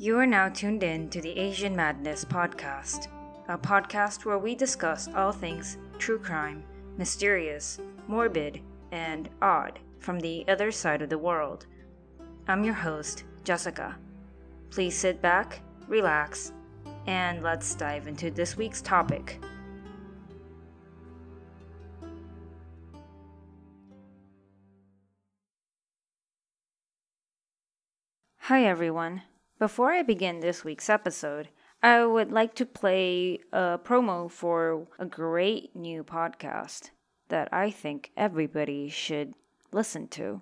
You are now tuned in to the Asian Madness podcast, a podcast where we discuss all things true crime, mysterious, morbid, and odd from the other side of the world. I'm your host, Jessica. Please sit back, relax, and let's dive into this week's topic. Hi everyone. Before I begin this week's episode, I would like to play a promo for a great new podcast that I think everybody should listen to.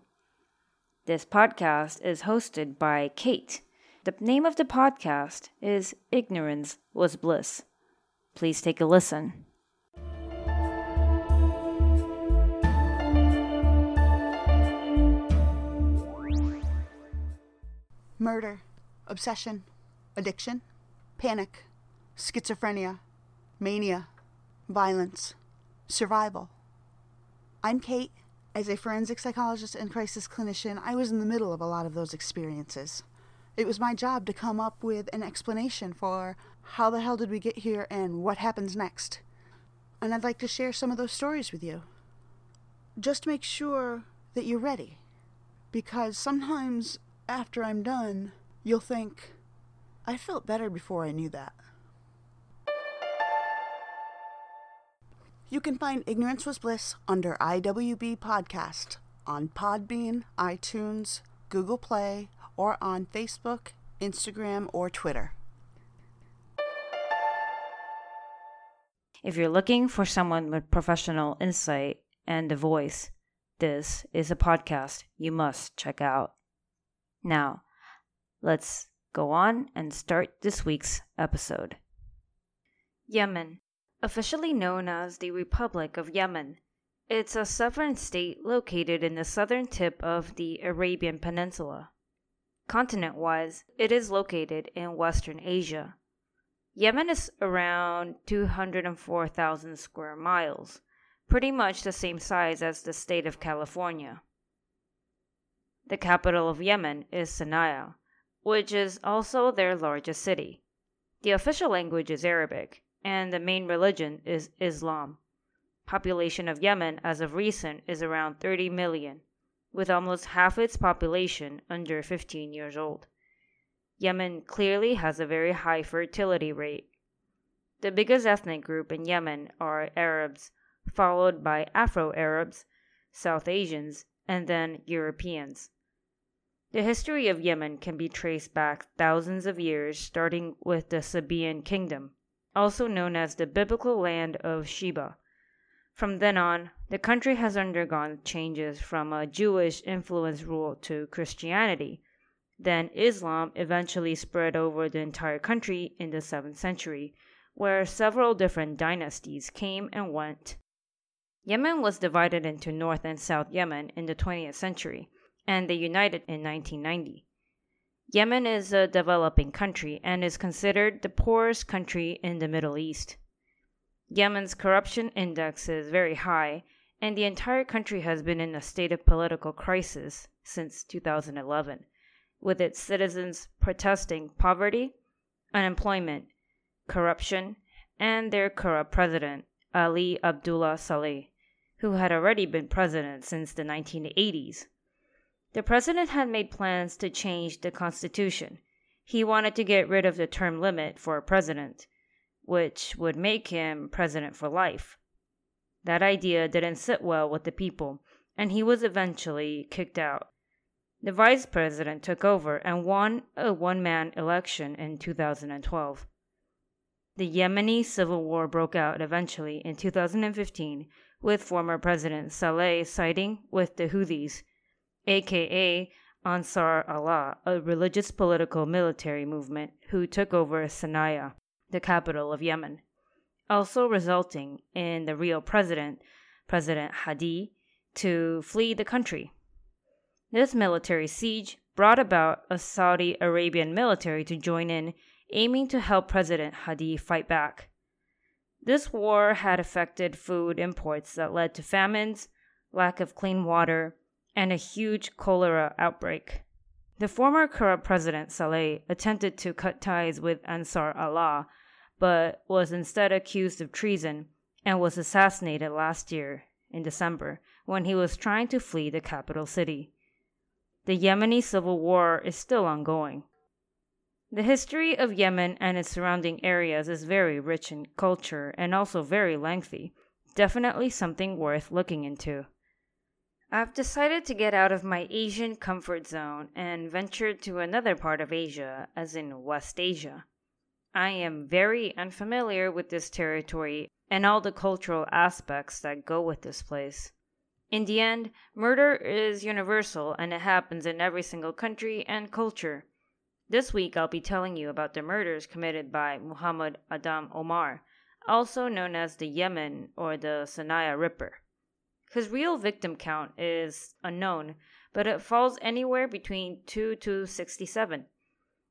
This podcast is hosted by Kate. The name of the podcast is Ignorance Was Bliss. Please take a listen. Murder obsession, addiction, panic, schizophrenia, mania, violence, survival. I'm Kate. As a forensic psychologist and crisis clinician, I was in the middle of a lot of those experiences. It was my job to come up with an explanation for how the hell did we get here and what happens next. And I'd like to share some of those stories with you. Just make sure that you're ready. Because sometimes after I'm done, You'll think, I felt better before I knew that. You can find Ignorance Was Bliss under IWB Podcast on Podbean, iTunes, Google Play, or on Facebook, Instagram, or Twitter. If you're looking for someone with professional insight and a voice, this is a podcast you must check out. Now, Let's go on and start this week's episode. Yemen, officially known as the Republic of Yemen. It's a sovereign state located in the southern tip of the Arabian Peninsula. Continent wise, it is located in Western Asia. Yemen is around 204,000 square miles, pretty much the same size as the state of California. The capital of Yemen is Sana'a, which is also their largest city. The official language is Arabic, and the main religion is Islam. Population of Yemen as of recent is around 30 million, with almost half its population under 15 years old. Yemen clearly has a very high fertility rate. The biggest ethnic group in Yemen are Arabs, followed by Afro Arabs, South Asians, and then Europeans. The history of Yemen can be traced back thousands of years, starting with the Sabaean kingdom, also known as the biblical land of Sheba. From then on, the country has undergone changes from a Jewish influence rule to Christianity. Then Islam eventually spread over the entire country in the 7th century, where several different dynasties came and went. Yemen was divided into North and South Yemen in the 20th century and they united in 1990. Yemen is a developing country and is considered the poorest country in the Middle East. Yemen's corruption index is very high, and the entire country has been in a state of political crisis since 2011, with its citizens protesting poverty, unemployment, corruption, and their corrupt president, Ali Abdullah Saleh, who had already been president since the 1980s. The president had made plans to change the constitution. He wanted to get rid of the term limit for a president, which would make him president for life. That idea didn't sit well with the people, and he was eventually kicked out. The vice president took over and won a one man election in 2012. The Yemeni civil war broke out eventually in 2015, with former President Saleh siding with the Houthis aka Ansar Allah, a religious political military movement who took over Sana'a, the capital of Yemen, also resulting in the real president, President Hadi, to flee the country. This military siege brought about a Saudi Arabian military to join in, aiming to help President Hadi fight back. This war had affected food imports that led to famines, lack of clean water, and a huge cholera outbreak. The former corrupt president Saleh attempted to cut ties with Ansar Allah, but was instead accused of treason and was assassinated last year in December when he was trying to flee the capital city. The Yemeni civil war is still ongoing. The history of Yemen and its surrounding areas is very rich in culture and also very lengthy. Definitely something worth looking into. I've decided to get out of my Asian comfort zone and venture to another part of Asia, as in West Asia. I am very unfamiliar with this territory and all the cultural aspects that go with this place. In the end, murder is universal and it happens in every single country and culture. This week I'll be telling you about the murders committed by Muhammad Adam Omar, also known as the Yemen or the Sanaya Ripper. His real victim count is unknown, but it falls anywhere between 2 to 67.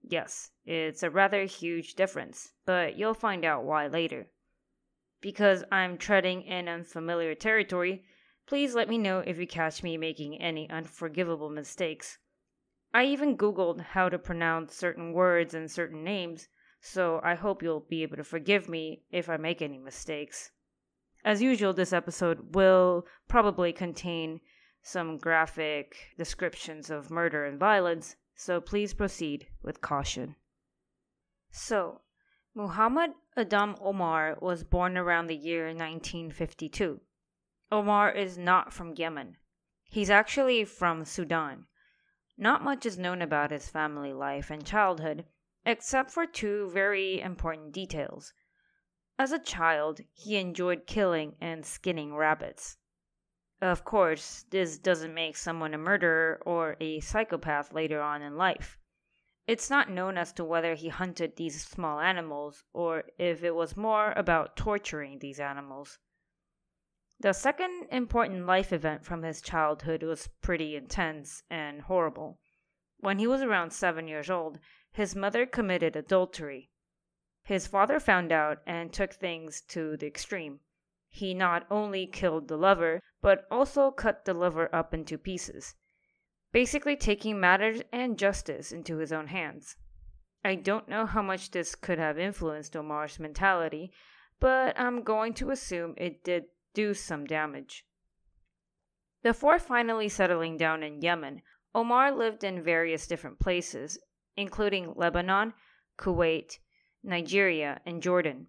Yes, it's a rather huge difference, but you'll find out why later. Because I'm treading in unfamiliar territory, please let me know if you catch me making any unforgivable mistakes. I even Googled how to pronounce certain words and certain names, so I hope you'll be able to forgive me if I make any mistakes. As usual, this episode will probably contain some graphic descriptions of murder and violence, so please proceed with caution. So, Muhammad Adam Omar was born around the year 1952. Omar is not from Yemen. He's actually from Sudan. Not much is known about his family life and childhood, except for two very important details. As a child, he enjoyed killing and skinning rabbits. Of course, this doesn't make someone a murderer or a psychopath later on in life. It's not known as to whether he hunted these small animals or if it was more about torturing these animals. The second important life event from his childhood was pretty intense and horrible. When he was around seven years old, his mother committed adultery. His father found out and took things to the extreme. He not only killed the lover, but also cut the lover up into pieces, basically taking matters and justice into his own hands. I don't know how much this could have influenced Omar's mentality, but I'm going to assume it did do some damage. Before finally settling down in Yemen, Omar lived in various different places, including Lebanon, Kuwait, Nigeria, and Jordan.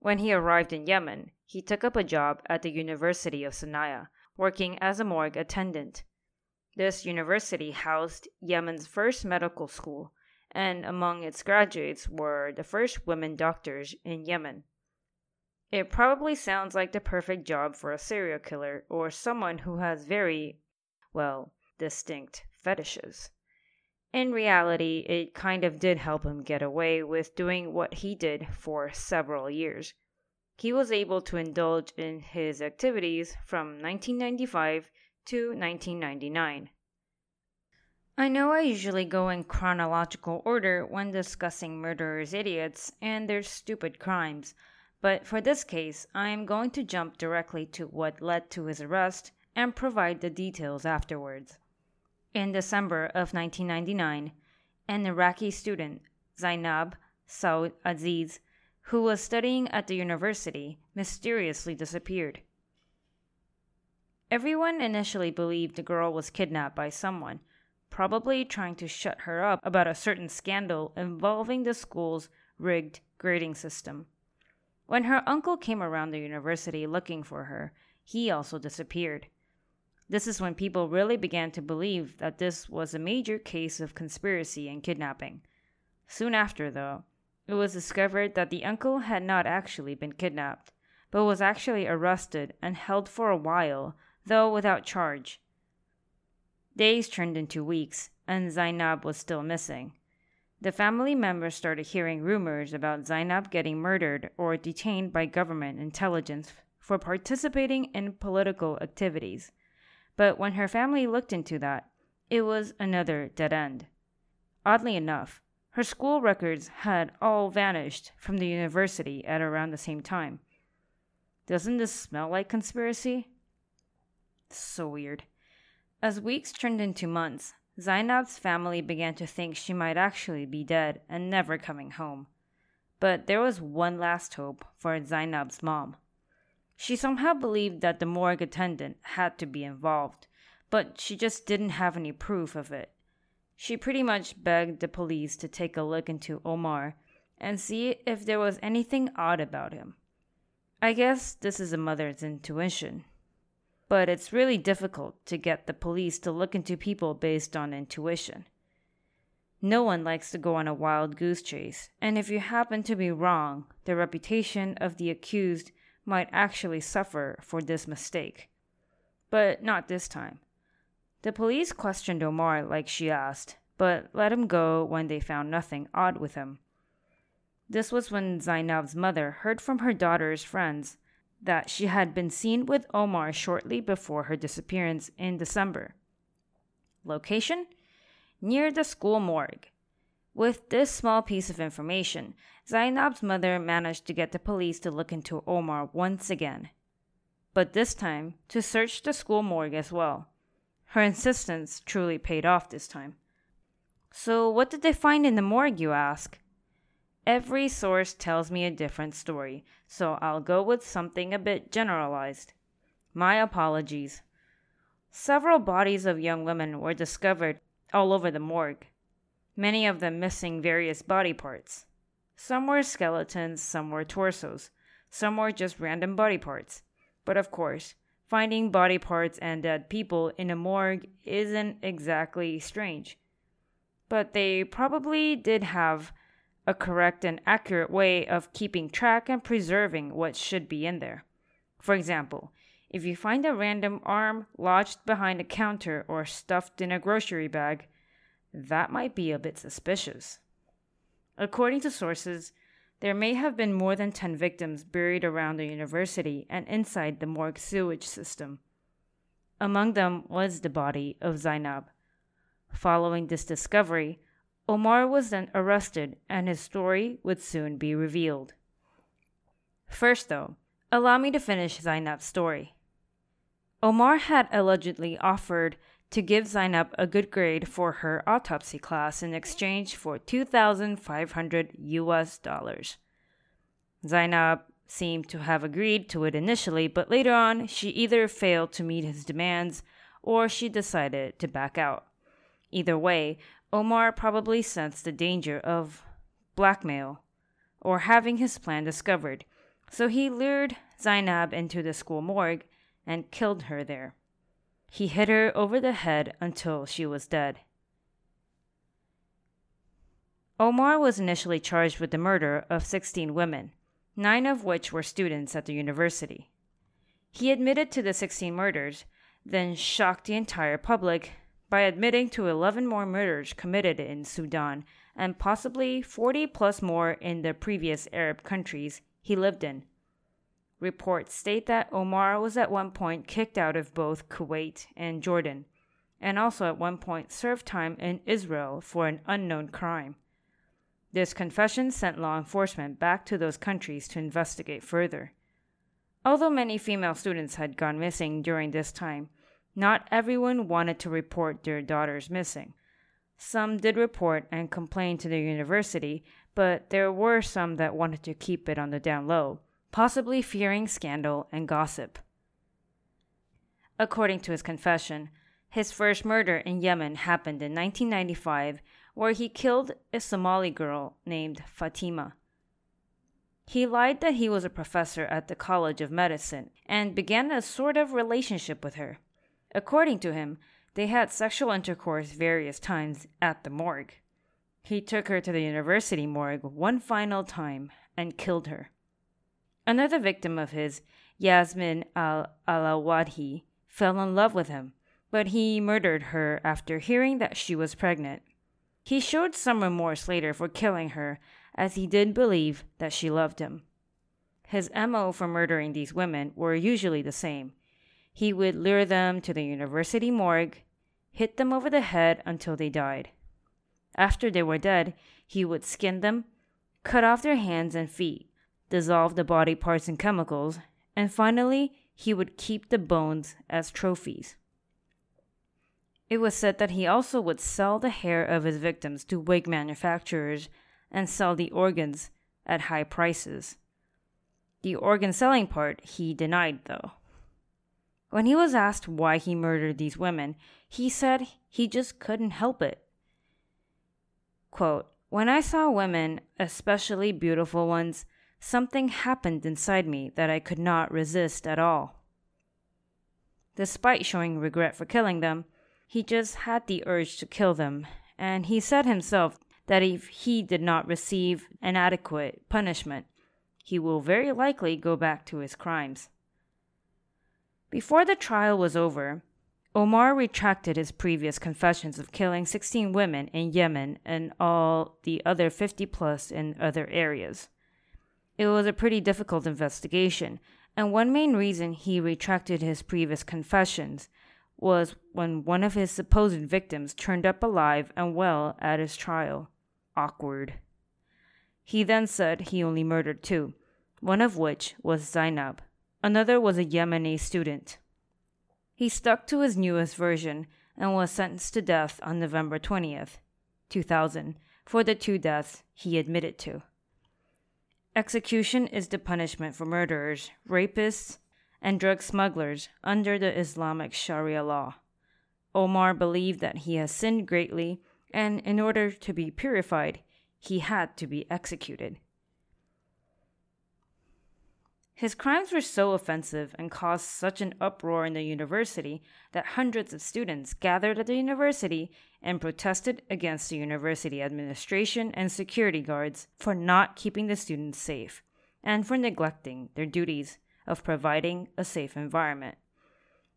When he arrived in Yemen, he took up a job at the University of Sanaya, working as a morgue attendant. This university housed Yemen's first medical school, and among its graduates were the first women doctors in Yemen. It probably sounds like the perfect job for a serial killer or someone who has very, well, distinct fetishes. In reality, it kind of did help him get away with doing what he did for several years. He was able to indulge in his activities from 1995 to 1999. I know I usually go in chronological order when discussing murderers' idiots and their stupid crimes, but for this case, I am going to jump directly to what led to his arrest and provide the details afterwards. In December of 1999, an Iraqi student, Zainab Saud Aziz, who was studying at the university, mysteriously disappeared. Everyone initially believed the girl was kidnapped by someone, probably trying to shut her up about a certain scandal involving the school's rigged grading system. When her uncle came around the university looking for her, he also disappeared. This is when people really began to believe that this was a major case of conspiracy and kidnapping. Soon after, though, it was discovered that the uncle had not actually been kidnapped, but was actually arrested and held for a while, though without charge. Days turned into weeks, and Zainab was still missing. The family members started hearing rumors about Zainab getting murdered or detained by government intelligence for participating in political activities. But when her family looked into that, it was another dead end. Oddly enough, her school records had all vanished from the university at around the same time. Doesn't this smell like conspiracy? So weird. As weeks turned into months, Zainab's family began to think she might actually be dead and never coming home. But there was one last hope for Zainab's mom. She somehow believed that the morgue attendant had to be involved, but she just didn't have any proof of it. She pretty much begged the police to take a look into Omar and see if there was anything odd about him. I guess this is a mother's intuition. But it's really difficult to get the police to look into people based on intuition. No one likes to go on a wild goose chase, and if you happen to be wrong, the reputation of the accused might actually suffer for this mistake. But not this time. The police questioned Omar like she asked, but let him go when they found nothing odd with him. This was when Zainab's mother heard from her daughter's friends that she had been seen with Omar shortly before her disappearance in December. Location? Near the school morgue. With this small piece of information, Zainab's mother managed to get the police to look into Omar once again. But this time, to search the school morgue as well. Her insistence truly paid off this time. So, what did they find in the morgue, you ask? Every source tells me a different story, so I'll go with something a bit generalized. My apologies. Several bodies of young women were discovered all over the morgue, many of them missing various body parts. Some were skeletons, some were torsos, some were just random body parts. But of course, finding body parts and dead people in a morgue isn't exactly strange. But they probably did have a correct and accurate way of keeping track and preserving what should be in there. For example, if you find a random arm lodged behind a counter or stuffed in a grocery bag, that might be a bit suspicious. According to sources, there may have been more than 10 victims buried around the university and inside the morgue sewage system. Among them was the body of Zainab. Following this discovery, Omar was then arrested and his story would soon be revealed. First, though, allow me to finish Zainab's story. Omar had allegedly offered to give Zainab a good grade for her autopsy class in exchange for 2,500 US dollars. Zainab seemed to have agreed to it initially, but later on she either failed to meet his demands or she decided to back out. Either way, Omar probably sensed the danger of blackmail or having his plan discovered, so he lured Zainab into the school morgue and killed her there. He hit her over the head until she was dead. Omar was initially charged with the murder of 16 women, nine of which were students at the university. He admitted to the 16 murders, then shocked the entire public by admitting to 11 more murders committed in Sudan and possibly 40 plus more in the previous Arab countries he lived in. Reports state that Omar was at one point kicked out of both Kuwait and Jordan, and also at one point served time in Israel for an unknown crime. This confession sent law enforcement back to those countries to investigate further. Although many female students had gone missing during this time, not everyone wanted to report their daughters missing. Some did report and complain to the university, but there were some that wanted to keep it on the down low, possibly fearing scandal and gossip. According to his confession, his first murder in Yemen happened in 1995, where he killed a Somali girl named Fatima. He lied that he was a professor at the College of Medicine and began a sort of relationship with her. According to him, they had sexual intercourse various times at the morgue. He took her to the university morgue one final time and killed her. Another victim of his, Yasmin al Alawadhi, fell in love with him, but he murdered her after hearing that she was pregnant. He showed some remorse later for killing her, as he did believe that she loved him. His MO for murdering these women were usually the same he would lure them to the university morgue, hit them over the head until they died. After they were dead, he would skin them, cut off their hands and feet, dissolve the body parts in chemicals, and finally, he would keep the bones as trophies. It was said that he also would sell the hair of his victims to wig manufacturers and sell the organs at high prices. The organ selling part he denied, though. When he was asked why he murdered these women, he said he just couldn't help it. Quote, when I saw women, especially beautiful ones, something happened inside me that I could not resist at all. Despite showing regret for killing them, he just had the urge to kill them, and he said himself that if he did not receive an adequate punishment, he will very likely go back to his crimes. Before the trial was over, Omar retracted his previous confessions of killing 16 women in Yemen and all the other 50 plus in other areas. It was a pretty difficult investigation, and one main reason he retracted his previous confessions was when one of his supposed victims turned up alive and well at his trial. Awkward. He then said he only murdered two, one of which was Zainab. Another was a Yemeni student. He stuck to his newest version and was sentenced to death on November 20th, 2000, for the two deaths he admitted to. Execution is the punishment for murderers, rapists, and drug smugglers under the Islamic Sharia law. Omar believed that he has sinned greatly, and in order to be purified, he had to be executed. His crimes were so offensive and caused such an uproar in the university that hundreds of students gathered at the university and protested against the university administration and security guards for not keeping the students safe and for neglecting their duties of providing a safe environment.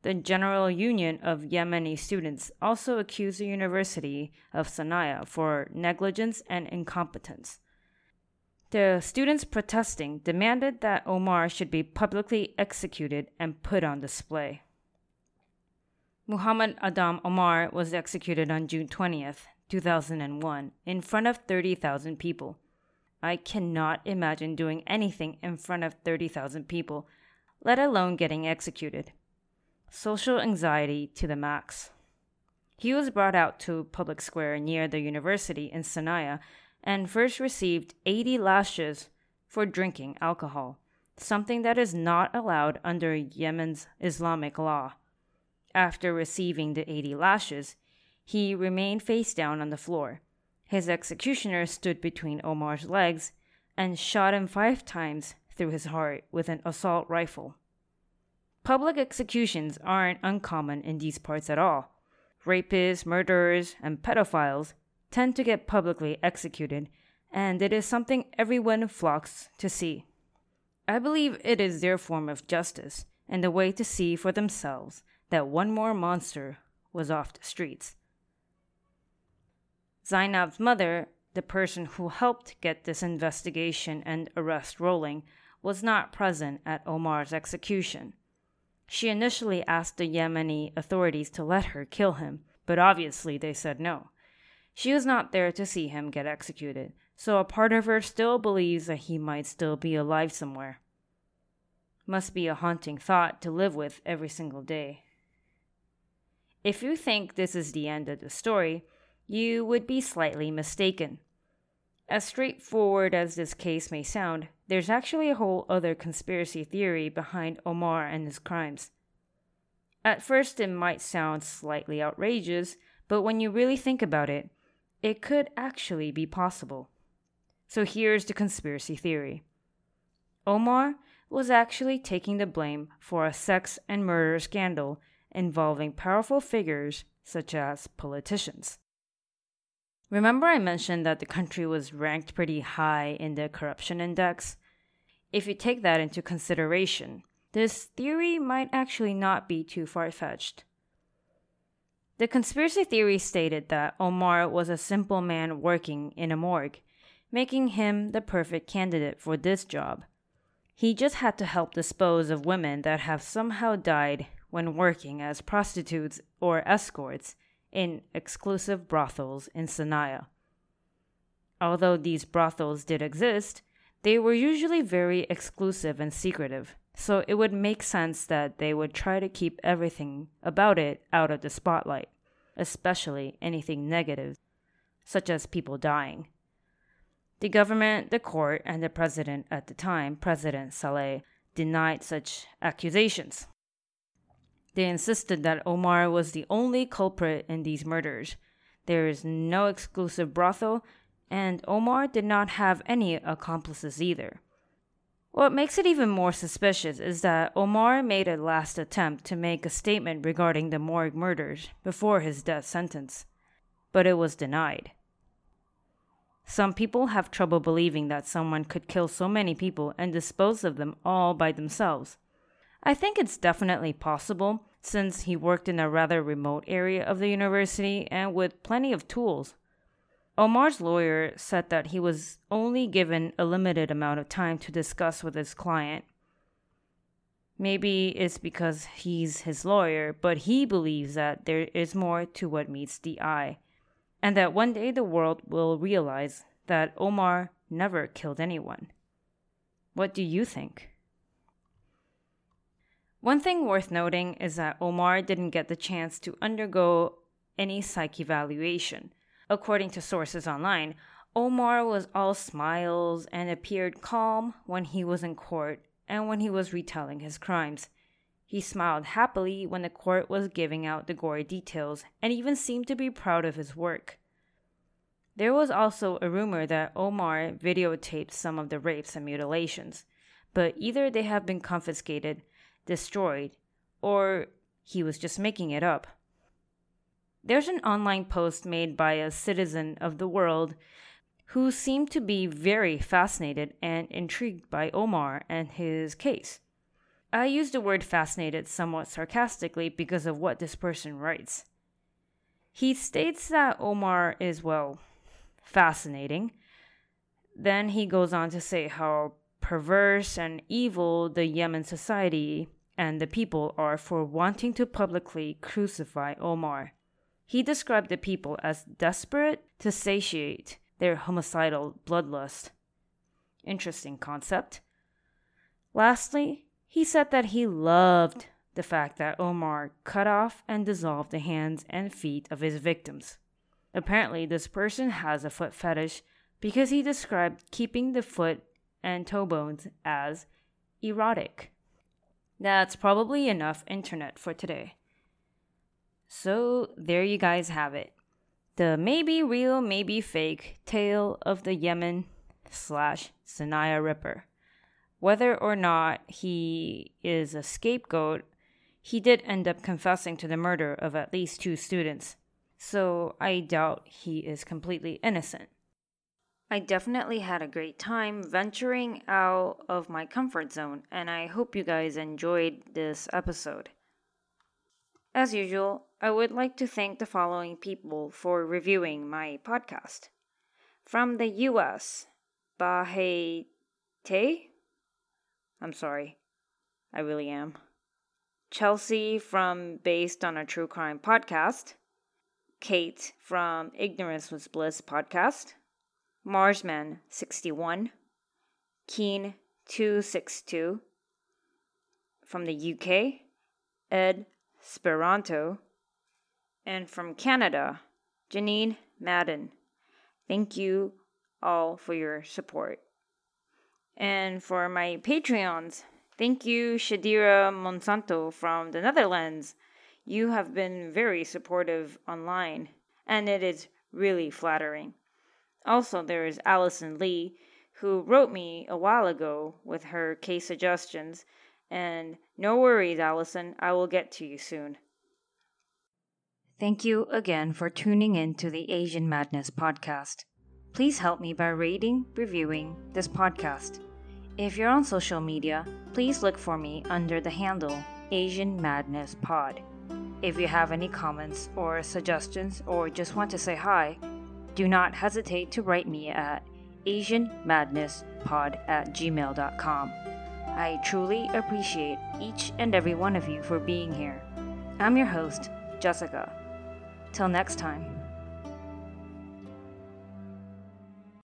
The General Union of Yemeni Students also accused the University of Sana'a for negligence and incompetence. The students protesting demanded that Omar should be publicly executed and put on display. Muhammad Adam Omar was executed on June 20th, 2001, in front of 30,000 people. I cannot imagine doing anything in front of 30,000 people, let alone getting executed. Social anxiety to the max. He was brought out to public square near the university in Sana'a and first received 80 lashes for drinking alcohol, something that is not allowed under Yemen's Islamic law. After receiving the 80 lashes, he remained face down on the floor. His executioner stood between Omar's legs and shot him five times through his heart with an assault rifle. Public executions aren't uncommon in these parts at all. Rapists, murderers, and pedophiles tend to get publicly executed, and it is something everyone flocks to see. I believe it is their form of justice and a way to see for themselves that one more monster was off the streets. Zainab's mother, the person who helped get this investigation and arrest rolling, was not present at Omar's execution. She initially asked the Yemeni authorities to let her kill him, but obviously they said no. She was not there to see him get executed, so a part of her still believes that he might still be alive somewhere. Must be a haunting thought to live with every single day. If you think this is the end of the story, you would be slightly mistaken. As straightforward as this case may sound, there's actually a whole other conspiracy theory behind Omar and his crimes. At first, it might sound slightly outrageous, but when you really think about it, it could actually be possible. So here's the conspiracy theory Omar was actually taking the blame for a sex and murder scandal involving powerful figures such as politicians. Remember, I mentioned that the country was ranked pretty high in the corruption index? If you take that into consideration, this theory might actually not be too far fetched. The conspiracy theory stated that Omar was a simple man working in a morgue, making him the perfect candidate for this job. He just had to help dispose of women that have somehow died when working as prostitutes or escorts in exclusive brothels in Sana'a. Although these brothels did exist, they were usually very exclusive and secretive, so it would make sense that they would try to keep everything about it out of the spotlight, especially anything negative, such as people dying. The government, the court, and the president at the time, President Saleh, denied such accusations. They insisted that Omar was the only culprit in these murders. There is no exclusive brothel, and Omar did not have any accomplices either. What makes it even more suspicious is that Omar made a last attempt to make a statement regarding the Morgue murders before his death sentence, but it was denied. Some people have trouble believing that someone could kill so many people and dispose of them all by themselves. I think it's definitely possible since he worked in a rather remote area of the university and with plenty of tools. Omar's lawyer said that he was only given a limited amount of time to discuss with his client. Maybe it's because he's his lawyer, but he believes that there is more to what meets the eye, and that one day the world will realize that Omar never killed anyone. What do you think? One thing worth noting is that Omar didn't get the chance to undergo any psych evaluation. According to sources online, Omar was all smiles and appeared calm when he was in court and when he was retelling his crimes. He smiled happily when the court was giving out the gory details and even seemed to be proud of his work. There was also a rumor that Omar videotaped some of the rapes and mutilations, but either they have been confiscated destroyed, or he was just making it up. There's an online post made by a citizen of the world who seemed to be very fascinated and intrigued by Omar and his case. I use the word fascinated somewhat sarcastically because of what this person writes. He states that Omar is, well, fascinating. Then he goes on to say how perverse and evil the Yemen society and the people are for wanting to publicly crucify Omar. He described the people as desperate to satiate their homicidal bloodlust. Interesting concept. Lastly, he said that he loved the fact that Omar cut off and dissolved the hands and feet of his victims. Apparently, this person has a foot fetish because he described keeping the foot and toe bones as erotic. That's probably enough internet for today. So, there you guys have it. The maybe real, maybe fake tale of the Yemen slash Sanaya Ripper. Whether or not he is a scapegoat, he did end up confessing to the murder of at least two students. So I doubt he is completely innocent. I definitely had a great time venturing out of my comfort zone, and I hope you guys enjoyed this episode. As usual, I would like to thank the following people for reviewing my podcast. From the US, Bahete. I'm sorry, I really am. Chelsea from Based on a True Crime podcast. Kate from Ignorance Was Bliss podcast. Marsman 61, Kean 262 from the UK, Ed Speranto, and from Canada, Janine Madden. Thank you all for your support. And for my Patreons, thank you Shadira Monsanto from the Netherlands. You have been very supportive online, and it is really flattering. Also, there is Alison Lee, who wrote me a while ago with her case suggestions. And no worries, Alison, I will get to you soon. Thank you again for tuning in to the Asian Madness podcast. Please help me by rating, reviewing this podcast. If you're on social media, please look for me under the handle Asian Madness Pod. If you have any comments or suggestions or just want to say hi, do not hesitate to write me at asianmadnesspod at gmail.com. I truly appreciate each and every one of you for being here. I'm your host, Jessica. Till next time.